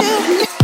you.